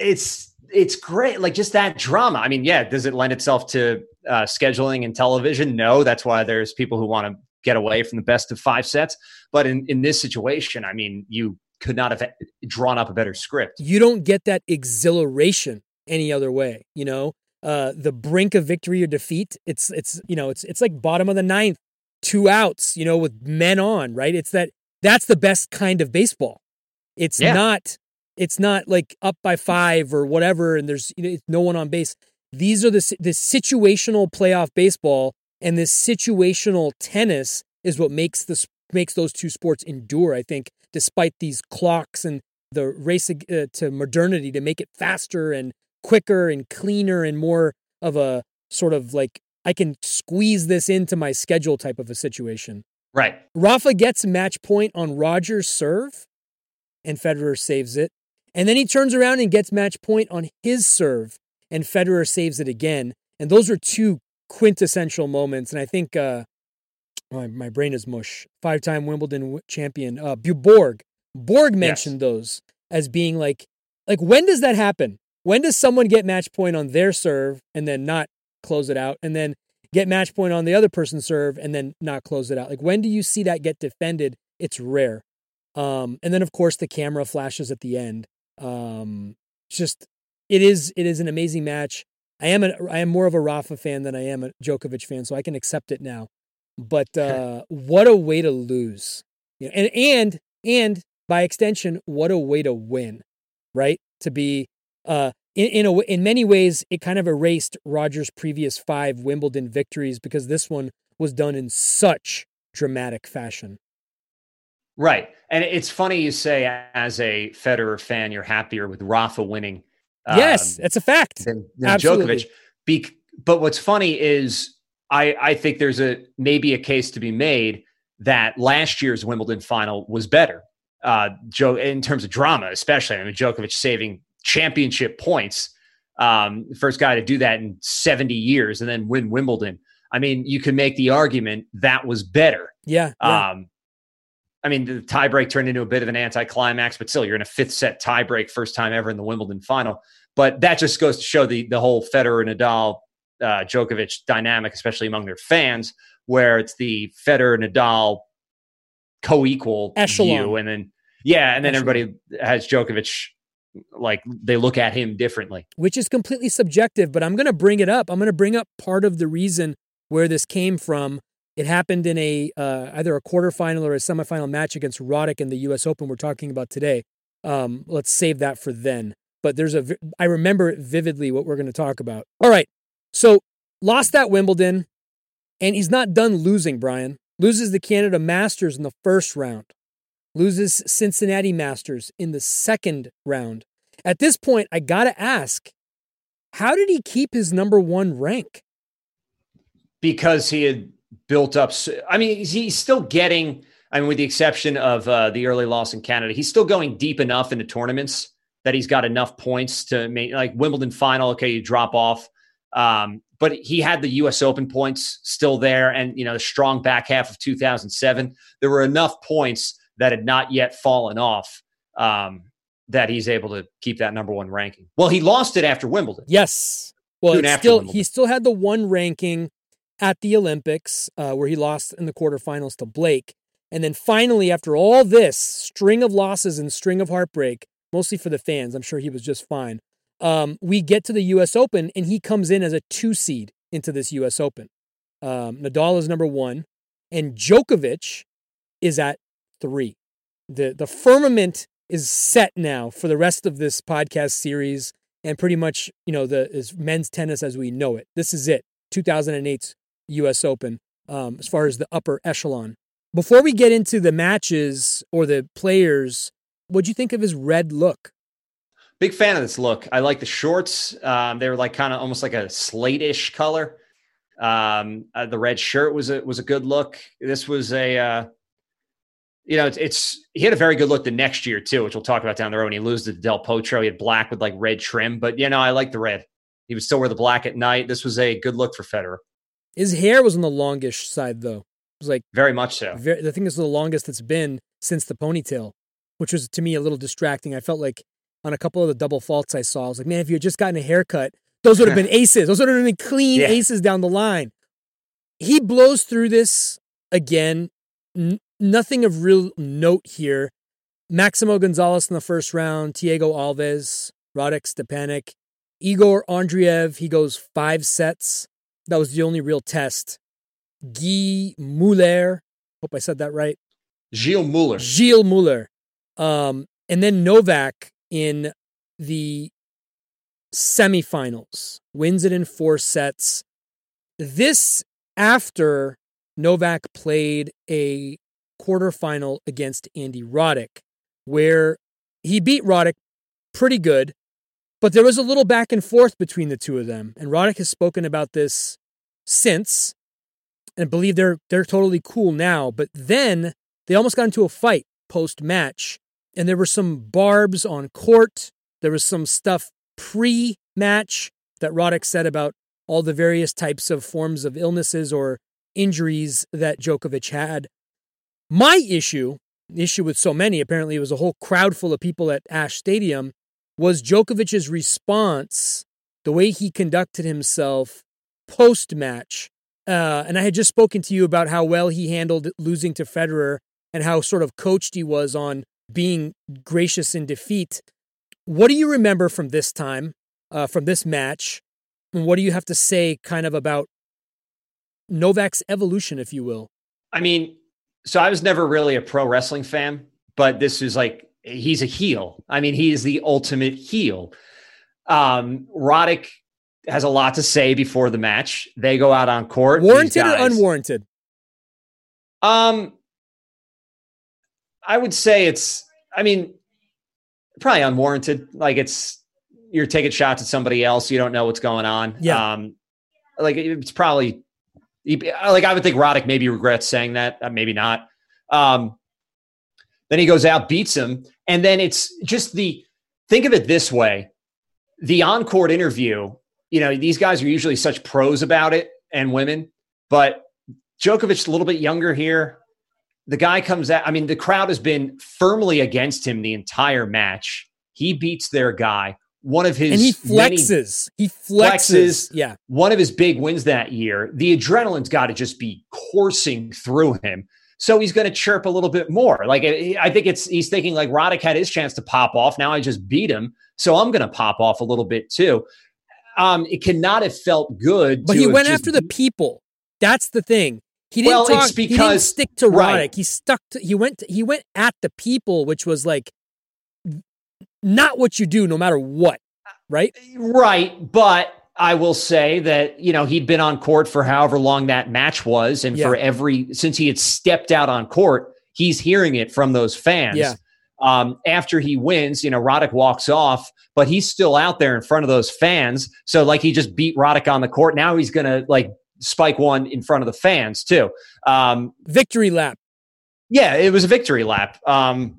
it's, it's great. Like just that drama. I mean, yeah, does it lend itself to uh, scheduling and television? No, that's why there's people who want to get away from the best of five sets. But in, in this situation, I mean, you could not have drawn up a better script. You don't get that exhilaration any other way, you know? Uh, the brink of victory or defeat, it's it's you know, it's it's like bottom of the ninth, two outs, you know, with men on, right? It's that that's the best kind of baseball. It's yeah. not it's not like up by five or whatever, and there's you know, no one on base. These are the the situational playoff baseball and this situational tennis is what makes this makes those two sports endure. I think, despite these clocks and the race uh, to modernity to make it faster and quicker and cleaner and more of a sort of like I can squeeze this into my schedule type of a situation. Right. Rafa gets match point on Rogers' serve, and Federer saves it. And then he turns around and gets match point on his serve, and Federer saves it again. And those are two quintessential moments. And I think uh, my, my brain is mush. Five time Wimbledon champion, uh, Borg. Borg mentioned yes. those as being like, like when does that happen? When does someone get match point on their serve and then not close it out, and then get match point on the other person's serve and then not close it out? Like when do you see that get defended? It's rare. Um, and then of course the camera flashes at the end. Um, just it is it is an amazing match. I am a, I am more of a Rafa fan than I am a Djokovic fan, so I can accept it now. But uh, what a way to lose, you know, and and and by extension, what a way to win, right? To be uh, in in, a, in many ways, it kind of erased Rogers' previous five Wimbledon victories because this one was done in such dramatic fashion. Right. And it's funny you say, as a Federer fan, you're happier with Rafa winning. Yes, um, it's a fact. Than, than Absolutely. Djokovic. Be- but what's funny is I, I think there's a maybe a case to be made that last year's Wimbledon final was better. Uh, Joe, in terms of drama, especially. I mean, Djokovic saving championship points. Um, first guy to do that in 70 years and then win Wimbledon. I mean, you can make the argument that was better. Yeah. yeah. Um, I mean, the tiebreak turned into a bit of an anticlimax, but still, you're in a fifth set tiebreak, first time ever in the Wimbledon final. But that just goes to show the the whole Federer and Nadal uh, Djokovic dynamic, especially among their fans, where it's the Federer and Nadal co-equal Echelon. view, and then Yeah, and then everybody has Djokovic like they look at him differently. Which is completely subjective, but I'm going to bring it up. I'm going to bring up part of the reason where this came from. It happened in a uh, either a quarterfinal or a semifinal match against Roddick in the U.S. Open. We're talking about today. Um, let's save that for then. But there's a I remember vividly what we're going to talk about. All right, so lost that Wimbledon, and he's not done losing. Brian loses the Canada Masters in the first round loses Cincinnati Masters in the second round. At this point, I got to ask, how did he keep his number one rank? Because he had built up. I mean, he's still getting, I mean, with the exception of uh, the early loss in Canada, he's still going deep enough into tournaments that he's got enough points to make, like Wimbledon final. Okay, you drop off. Um, but he had the U.S. Open points still there, and you know the strong back half of 2007. There were enough points that had not yet fallen off um, that he's able to keep that number one ranking. Well, he lost it after Wimbledon. Yes. Well, still Wimbledon. he still had the one ranking at the Olympics uh, where he lost in the quarterfinals to Blake. And then finally, after all this string of losses and string of heartbreak, mostly for the fans, I'm sure he was just fine. Um, we get to the U.S. Open, and he comes in as a two seed into this U.S. Open. Um, Nadal is number one, and Djokovic is at three. The the firmament is set now for the rest of this podcast series and pretty much, you know, the is men's tennis as we know it. This is it. 2008's US Open um, as far as the upper echelon. Before we get into the matches or the players, what do you think of his red look? Big fan of this look. I like the shorts. Um, they were like kind of almost like a slate-ish color. Um, uh, the red shirt was a was a good look. This was a uh, you know, it's, it's, he had a very good look the next year too, which we'll talk about down the road. When he loses to Del Potro, he had black with like red trim, but you know, I like the red. He would still wear the black at night. This was a good look for Federer. His hair was on the longish side though. It was like very much so. Very, I think it's the longest it's been since the ponytail, which was to me a little distracting. I felt like on a couple of the double faults I saw, I was like, man, if you had just gotten a haircut, those would have been aces. Those would have been clean yeah. aces down the line. He blows through this again nothing of real note here. Maximo Gonzalez in the first round, Thiago Alves, Radek Stepanek, Igor Andreev, he goes five sets. That was the only real test. Guy Muller, hope I said that right. Gilles Muller. Gilles Muller. Um, and then Novak in the semifinals, wins it in four sets. This after Novak played a quarterfinal against Andy Roddick, where he beat Roddick pretty good, but there was a little back and forth between the two of them. And Roddick has spoken about this since and believe they're they're totally cool now. But then they almost got into a fight post match, and there were some barbs on court. There was some stuff pre match that Roddick said about all the various types of forms of illnesses or injuries that Djokovic had. My issue, issue with so many, apparently it was a whole crowd full of people at Ashe Stadium, was Djokovic's response, the way he conducted himself post match. Uh, and I had just spoken to you about how well he handled losing to Federer and how sort of coached he was on being gracious in defeat. What do you remember from this time, uh, from this match? And what do you have to say kind of about Novak's evolution, if you will? I mean, so I was never really a pro wrestling fan, but this is like he's a heel. I mean, he is the ultimate heel. Um, Roddick has a lot to say before the match. They go out on court. Warranted or unwarranted? Um, I would say it's. I mean, probably unwarranted. Like it's you're taking shots at somebody else. You don't know what's going on. Yeah. Um, like it's probably like I would think Roddick maybe regrets saying that, uh, maybe not. Um, then he goes out, beats him, and then it's just the think of it this way: the on-court interview. You know, these guys are usually such pros about it, and women, but Djokovic's a little bit younger here. The guy comes out. I mean, the crowd has been firmly against him the entire match. He beats their guy one of his and he flexes. He flexes. flexes. Yeah, one of his big wins that year. The adrenaline's got to just be coursing through him. So he's going to chirp a little bit more. Like I think it's he's thinking like Roddick had his chance to pop off. Now I just beat him, so I'm going to pop off a little bit too. Um, it cannot have felt good. But he went after the people. That's the thing. He didn't well, talk. Because, he didn't stick to Roddick. Right. He stuck to. He went. To, he went at the people, which was like not what you do, no matter what. Right. Right, but I will say that, you know, he'd been on court for however long that match was. And yeah. for every, since he had stepped out on court, he's hearing it from those fans. Yeah. Um, after he wins, you know, Roddick walks off, but he's still out there in front of those fans. So, like, he just beat Roddick on the court. Now he's going to, like, spike one in front of the fans, too. Um, victory lap. Yeah, it was a victory lap. Um,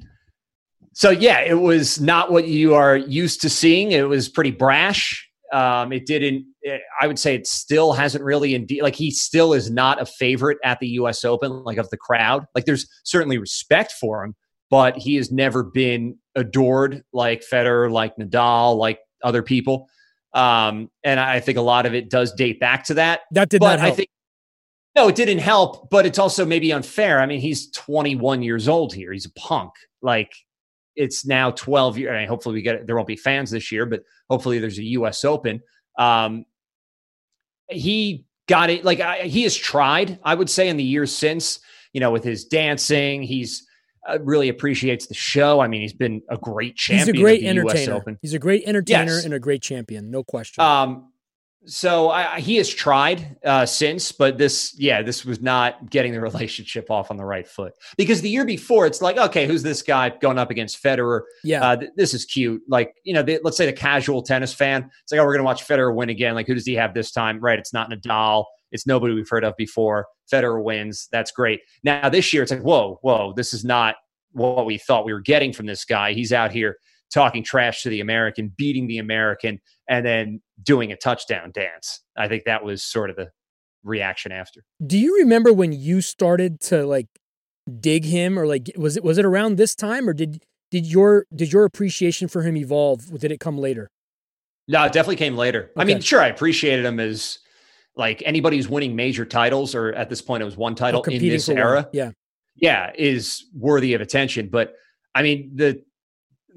so, yeah, it was not what you are used to seeing. It was pretty brash. Um, it didn't. It, eh, I would say it still hasn't really. Indeed, like he still is not a favorite at the U.S. Open, like of the crowd. Like there's certainly respect for him, but he has never been adored like Federer, like Nadal, like other people. Um, and I think a lot of it does date back to that. That did but not help. I think no, it didn't help, but it's also maybe unfair. I mean, he's 21 years old here. He's a punk. Like it's now 12 years. I mean, hopefully we get it. There won't be fans this year, but hopefully there's a U.S. Open. Um, he got it. Like I, he has tried, I would say, in the years since. You know, with his dancing, he's uh, really appreciates the show. I mean, he's been a great champion. He's a great entertainer. He's a great entertainer yes. and a great champion, no question. Um, so I, he has tried uh, since, but this, yeah, this was not getting the relationship off on the right foot. Because the year before, it's like, okay, who's this guy going up against Federer? Yeah, uh, th- this is cute. Like, you know, the, let's say the casual tennis fan, it's like, oh, we're going to watch Federer win again. Like, who does he have this time? Right? It's not Nadal. It's nobody we've heard of before. Federer wins. That's great. Now this year, it's like, whoa, whoa, this is not what we thought we were getting from this guy. He's out here talking trash to the American, beating the American, and then doing a touchdown dance. I think that was sort of the reaction after. Do you remember when you started to like dig him or like was it was it around this time or did did your did your appreciation for him evolve? Did it come later? No, it definitely came later. Okay. I mean, sure, I appreciated him as like anybody who's winning major titles, or at this point it was one title oh, in this era. One. Yeah. Yeah, is worthy of attention. But I mean, the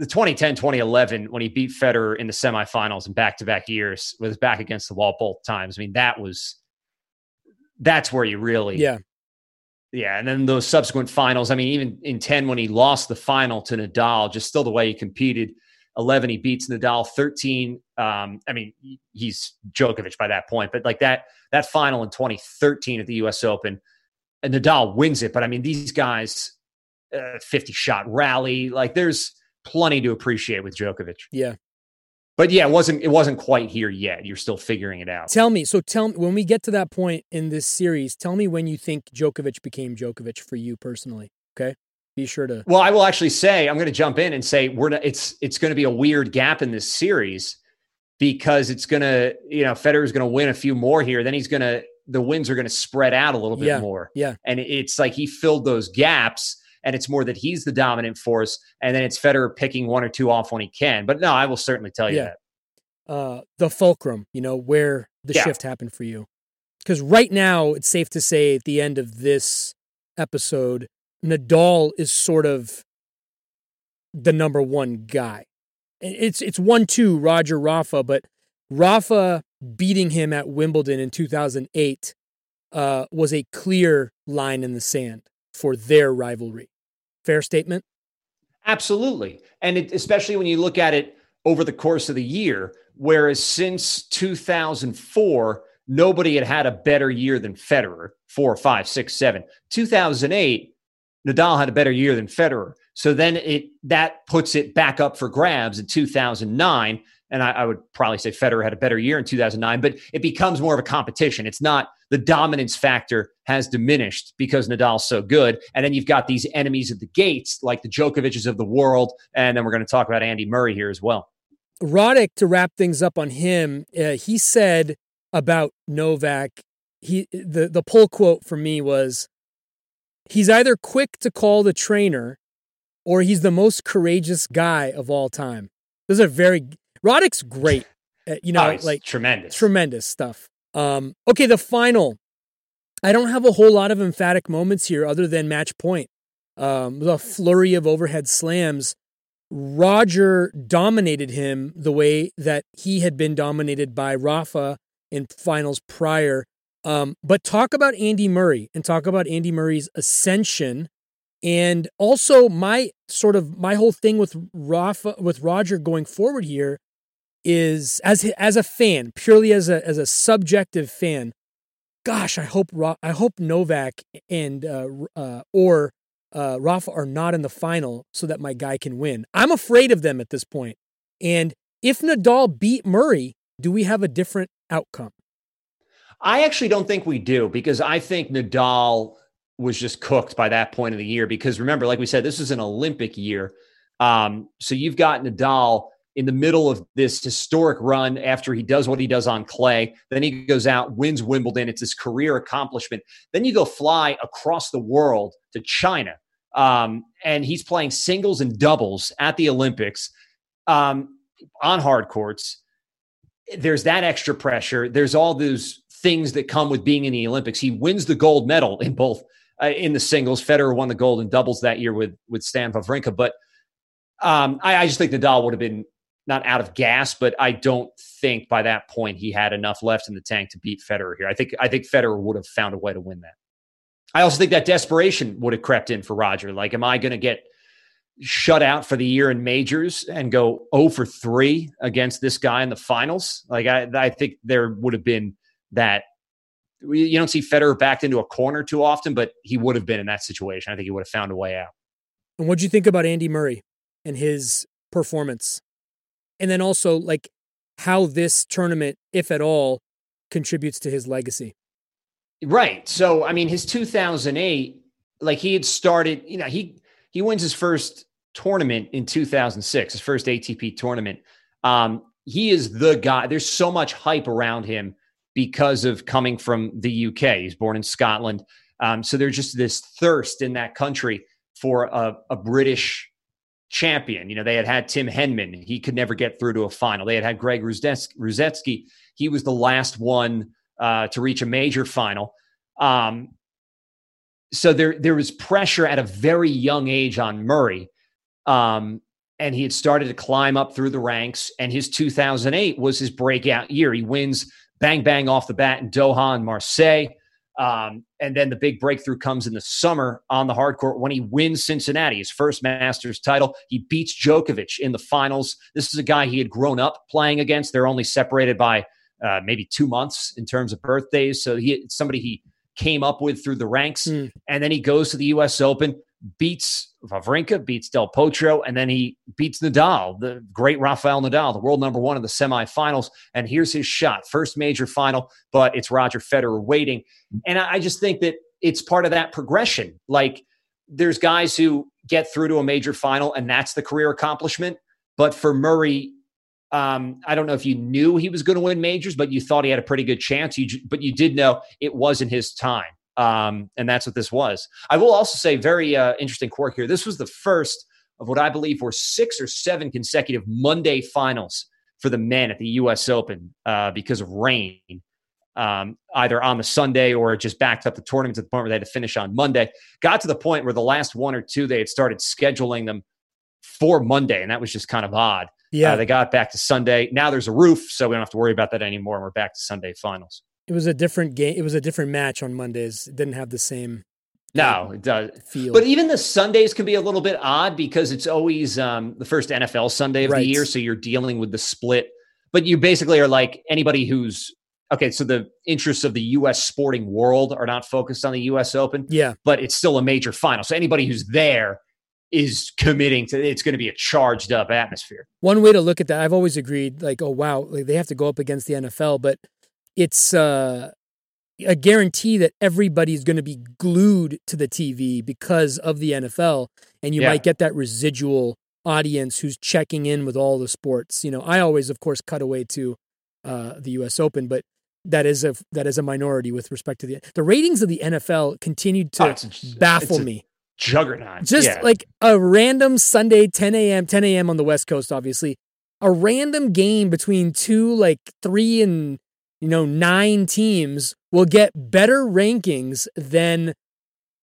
the 2010 2011 when he beat Federer in the semifinals in back to back years with his back against the wall both times. I mean, that was that's where you really yeah yeah. And then those subsequent finals. I mean, even in 10 when he lost the final to Nadal, just still the way he competed. 11 he beats Nadal 13 um, I mean he's Djokovic by that point but like that that final in 2013 at the US Open and Nadal wins it but I mean these guys uh, 50 shot rally like there's plenty to appreciate with Djokovic. Yeah. But yeah, it wasn't it wasn't quite here yet. You're still figuring it out. Tell me, so tell me when we get to that point in this series, tell me when you think Djokovic became Djokovic for you personally. Okay. Be sure to Well, I will actually say I'm going to jump in and say we're not, it's it's going to be a weird gap in this series because it's going to, you know, Federer's going to win a few more here, then he's going to the wins are going to spread out a little bit yeah, more. Yeah. And it's like he filled those gaps and it's more that he's the dominant force, and then it's Federer picking one or two off when he can. But no, I will certainly tell you yeah. that. Uh, the fulcrum, you know, where the yeah. shift happened for you. Because right now, it's safe to say at the end of this episode, Nadal is sort of the number one guy. It's it's one two Roger Rafa, but Rafa beating him at Wimbledon in 2008 uh, was a clear line in the sand for their rivalry. Fair statement? Absolutely. And it, especially when you look at it over the course of the year, whereas since 2004, nobody had had a better year than Federer four, five, six, seven. 2008, Nadal had a better year than Federer. So then it that puts it back up for grabs in 2009 and I, I, would probably say Federer had a better year in 2009, but it becomes more of a competition. It's not the dominance factor has diminished because Nadal's so good. And then you've got these enemies at the gates, like the Djokovic's of the world. And then we're going to talk about Andy Murray here as well. Roddick, to wrap things up on him, uh, he said about Novak, he the, the pull quote for me was, he's either quick to call the trainer or he's the most courageous guy of all time. Those are very Roddick's great. Uh, you know, oh, like tremendous, tremendous stuff. Um, okay, the final I don't have a whole lot of emphatic moments here other than match point. Um, the flurry of overhead slams. Roger dominated him the way that he had been dominated by Rafa in finals prior. Um, but talk about Andy Murray and talk about Andy Murray's ascension. And also my sort of my whole thing with Rafa with Roger going forward here is as as a fan, purely as a as a subjective fan. Gosh, I hope I hope Novak and uh, uh, or uh, Rafa are not in the final so that my guy can win. I'm afraid of them at this point. And if Nadal beat Murray, do we have a different outcome? I actually don't think we do because I think Nadal was just cooked by that point of the year. Because remember, like we said, this is an Olympic year. Um, so you've got Nadal in the middle of this historic run after he does what he does on clay. Then he goes out, wins Wimbledon. It's his career accomplishment. Then you go fly across the world to China. Um, and he's playing singles and doubles at the Olympics um, on hard courts. There's that extra pressure. There's all those things that come with being in the Olympics. He wins the gold medal in both uh, in the singles. Federer won the gold in doubles that year with with Stan Wawrinka. But um, I, I just think Nadal would have been not out of gas, but I don't think by that point he had enough left in the tank to beat Federer here. I think I think Federer would have found a way to win that. I also think that desperation would have crept in for Roger. Like, am I going to get shut out for the year in majors and go 0 for 3 against this guy in the finals? Like, I, I think there would have been that. You don't see Federer backed into a corner too often, but he would have been in that situation. I think he would have found a way out. And what do you think about Andy Murray and his performance? And then also, like, how this tournament, if at all, contributes to his legacy. Right. So, I mean, his 2008, like he had started, you know, he he wins his first tournament in 2006, his first ATP tournament. Um, he is the guy. There's so much hype around him because of coming from the UK. He's born in Scotland. Um, so there's just this thirst in that country for a, a British champion. You know, they had had Tim Henman. He could never get through to a final. They had had Greg Rusedski. He was the last one uh, to reach a major final. Um, so there there was pressure at a very young age on Murray. Um, and he had started to climb up through the ranks. And his 2008 was his breakout year. He wins bang bang off the bat in Doha and Marseille. Um, and then the big breakthrough comes in the summer on the hard court when he wins Cincinnati, his first Masters title. He beats Djokovic in the finals. This is a guy he had grown up playing against. They're only separated by uh, maybe two months in terms of birthdays. So he somebody he came up with through the ranks, mm. and then he goes to the U.S. Open, beats Wawrinka, beats Del Potro, and then he beats Nadal, the great Rafael Nadal, the world number one in the semifinals. And here's his shot, first major final, but it's Roger Federer waiting. And I, I just think that it's part of that progression. Like there's guys who get through to a major final, and that's the career accomplishment. But for Murray, um, I don't know if you knew he was going to win majors, but you thought he had a pretty good chance. You, but you did know it wasn't his time. Um, and that's what this was. I will also say, very uh, interesting quirk here. This was the first of what I believe were six or seven consecutive Monday finals for the men at the U.S. Open uh, because of rain, um, either on the Sunday or just backed up the tournament to the point where they had to finish on Monday. Got to the point where the last one or two they had started scheduling them for Monday, and that was just kind of odd. Yeah, uh, they got back to Sunday. Now there's a roof, so we don't have to worry about that anymore. And we're back to Sunday finals. It was a different game. It was a different match on Mondays. It didn't have the same. No, it does. Feel. But even the Sundays can be a little bit odd because it's always um, the first NFL Sunday of right. the year, so you're dealing with the split. But you basically are like anybody who's okay. So the interests of the U.S. sporting world are not focused on the U.S. Open. Yeah, but it's still a major final. So anybody who's there is committing to it's going to be a charged up atmosphere. One way to look at that, I've always agreed, like, oh wow, like they have to go up against the NFL, but it's uh, a guarantee that everybody's going to be glued to the TV because of the NFL, and you yeah. might get that residual audience who's checking in with all the sports. You know, I always, of course, cut away to uh, the U.S. Open, but that is a that is a minority with respect to the the ratings of the NFL continued to oh, baffle me juggernaut. Just yeah. like a random Sunday, 10 a.m., 10 a.m. on the West Coast, obviously. A random game between two, like three and you know, nine teams will get better rankings than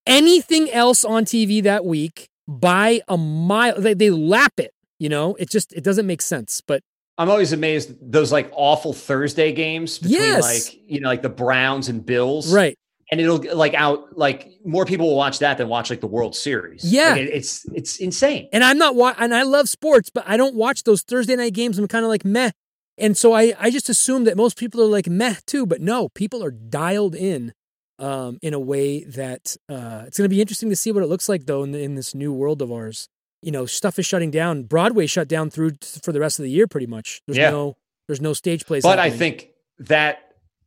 anything else on TV that week by a mile. They, they lap it, you know, it just, it doesn't make sense. But I'm always amazed those like awful Thursday games between Yes. like, you know, like the Browns and Bills. right. And it'll like out like more people will watch that than watch like the World Series. Yeah. Like, it- it's it's insane. And I'm not wa- and I love sports, but I don't watch those Thursday night games. I'm kind of like meh. And so I, I just assume that most people are like meh too, but no, people are dialed in um, in a way that uh, it's going to be interesting to see what it looks like though in, in this new world of ours. You know, stuff is shutting down. Broadway shut down through t- for the rest of the year, pretty much. There's Yeah. no there's no stage plays. But I think that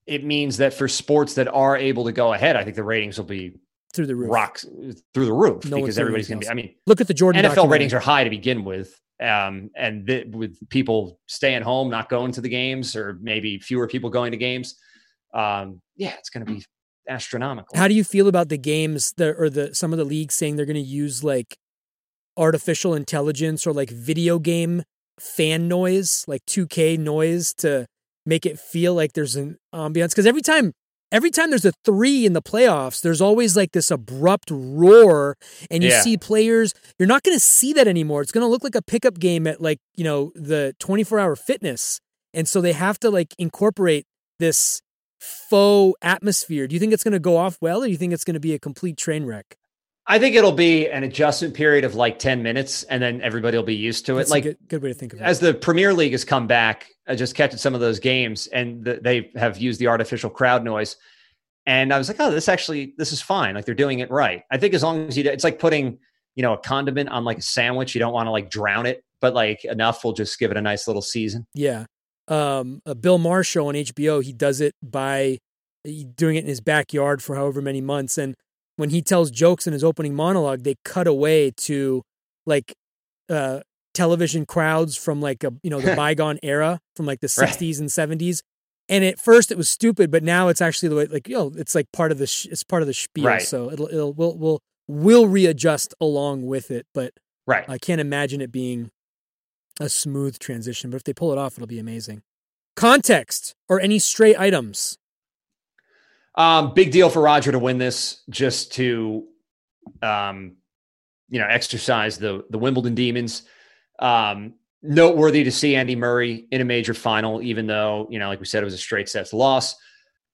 it means that for sports that are able to go ahead, I think the ratings will be through the roof. rocks through the roof No because everybody's going to be. I mean, Look at the Jordan NFL ratings are high to begin with, um, and th- with people staying home, not going to the games, or maybe fewer people going to games. Um, yeah, it's going to be astronomical. How do you feel about the games that or the some of the leagues saying they're going to use like artificial intelligence or like video game fan noise, like 2K noise to make it feel like there's an ambiance cuz every time every time there's a 3 in the playoffs, there's always like this abrupt roar and you Yeah. see players, you're not going to see that anymore. It's going to look like a pickup game at like, you know, the 24-hour fitness. And so they have to like incorporate this faux atmosphere. Do you think it's going to go off well, or do you think it's going to be a complete train wreck? I think it'll be an adjustment period of like ten minutes, and then everybody will be used to it. That's like a good, good way to think of it. as the Premier League has come back, I just catching some of those games, and the, they have used the artificial crowd noise. And I was like, oh, this actually, this is fine. Like they're doing it right. I think as long as you, do, it's like putting, you know, a condiment on like a sandwich. You don't want to like drown it, but like enough will just give it a nice little season. yeah. Um, a Bill Maher show on HBO. He does it by doing it in his backyard for however many months, and when he tells jokes in his opening monologue, they cut away to like uh, television crowds from like a you know the bygone era from like the Right. 60s and 70s. And at first it was stupid, but now it's actually the way like yo, it's like part of the sh- it's part of the spiel. Right. So it'll it'll we'll we'll we'll readjust along with it, but Right. I can't imagine it being a smooth transition, but if they pull it off, it'll be amazing. Context or any stray items. Um, big deal for Roger to win this, just to, um, you know, exercise the the Wimbledon demons. Um, noteworthy to see Andy Murray in a major final, even though you know, like we said, it was a straight sets loss.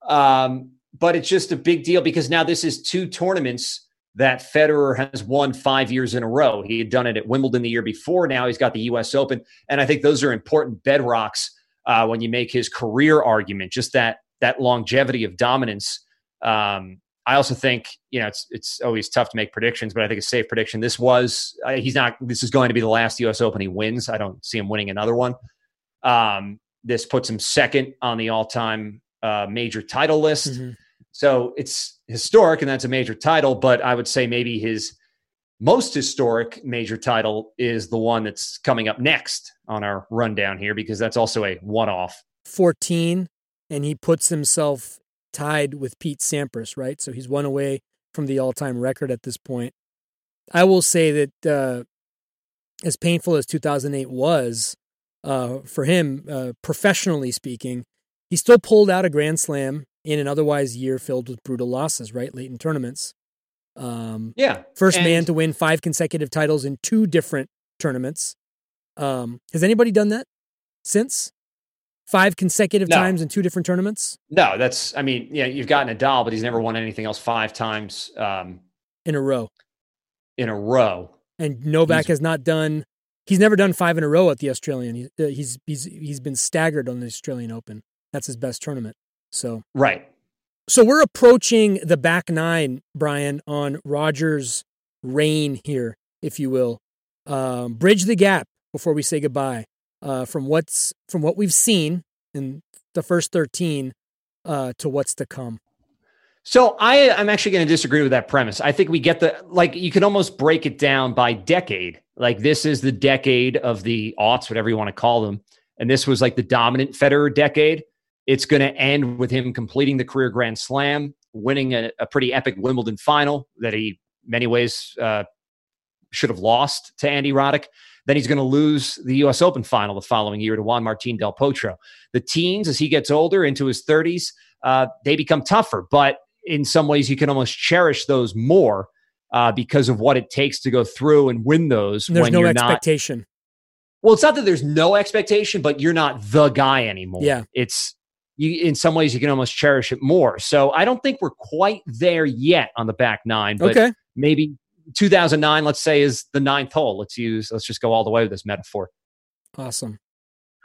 Um, but it's just a big deal because now this is two tournaments that Federer has won five years in a row. He had done it at Wimbledon the year before. Now he's got the U.S. Open, and I think those are important bedrocks uh, when you make his career argument. Just that that longevity of dominance. Um, I also think you know it's it's always tough to make predictions, but I think a safe prediction. This was uh, he's not. This is going to be the last U.S. Open he wins. I don't see him winning another one. Um, this puts him second on the all-time uh, major title list. Mhm. So it's historic, and that's a major title. But I would say maybe his most historic major title is the one that's coming up next on our rundown here, because that's also a one-off. 14, and he puts himself tied with Pete Sampras, right? So he's one away from the all time record at this point. I will say that uh, as painful as 2008 was uh, for him, uh, professionally speaking, he still pulled out a Grand Slam in an otherwise year filled with brutal losses, right? Late in tournaments. Um, Yeah, First man to win five consecutive titles in two different tournaments. Um, has anybody done that since? Five consecutive No. times in two different tournaments No, that's. I mean, yeah, you've got Nadal, but he's never won anything else five times um, in a row. in a row. And Novak He's- has not done. He's never done five in a row at the Australian. He, uh, he's he's he's been staggered on the Australian Open. That's his best tournament. So Right. so we're approaching the back nine, Brian, on Rogers' reign here, if you will. Um, bridge the gap before we say goodbye. Uh, from what's from what we've seen in the first thirteen uh, to what's to come. So I, I'm actually going to disagree with that premise. I think we get the like you can almost break it down by decade. Like this is the decade of the aughts, whatever you want to call them, and this was like the dominant Federer decade. It's going to end with him completing the career Grand Slam, winning a, a pretty epic Wimbledon final that he, many ways, uh, should have lost to Andy Roddick. Then he's going to lose the U.S. Open final the following year to Juan Martín del Potro. The teens, as he gets older into his 30s, uh, they become tougher. But in some ways, you can almost cherish those more uh, because of what it takes to go through and win those. And there's no expectation. Not, well, it's not that there's no expectation, but you're not the guy anymore. Yeah, it's you. In some ways, you can almost cherish it more. So I don't think we're quite there yet on the back nine. But okay. maybe 2009, let's say, is the ninth hole. Let's use. Let's just go all the way with this metaphor. Awesome.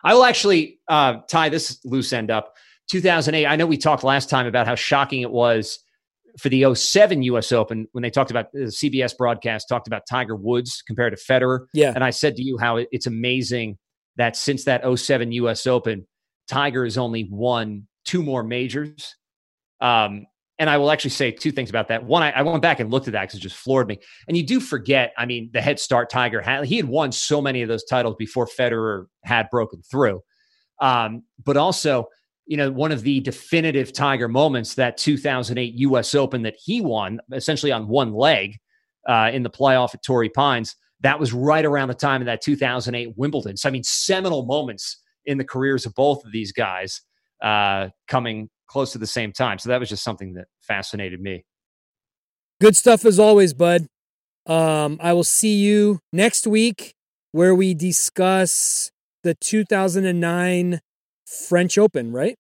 I will actually uh, tie this loose end up. 2008. I know we talked last time about how shocking it was for the 07 US Open when they talked about the CBS broadcast talked about Tiger Woods compared to Federer. Yeah. And I said to you how it's amazing that since that 07 US Open, Tiger has only won two more majors. Um, and I will actually say two things about that. One, I, I went back and looked at that because it just floored me. And you do forget, I mean, the head start Tiger had, he had won so many of those titles before Federer had broken through. Um, but also, you know, one of the definitive Tiger moments, that 2008 U.S. Open that he won essentially on one leg uh, in the playoff at Torrey Pines. That was right around the time of that 2008 Wimbledon. So, I mean, seminal moments in the careers of both of these guys uh, coming close to the same time. So that was just something that fascinated me. Good stuff as always, bud. Um, I will see you next week where we discuss the 2009 French Open, right?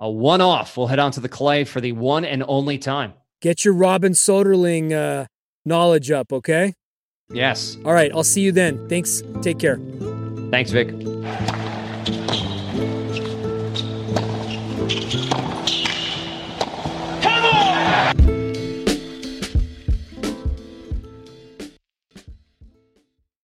A one off. We'll head on to the clay for the one and only time. Get your Robin Soderling uh, knowledge up, okay? Yes. All right. I'll see you then. Thanks. Take care. Thanks, Vic.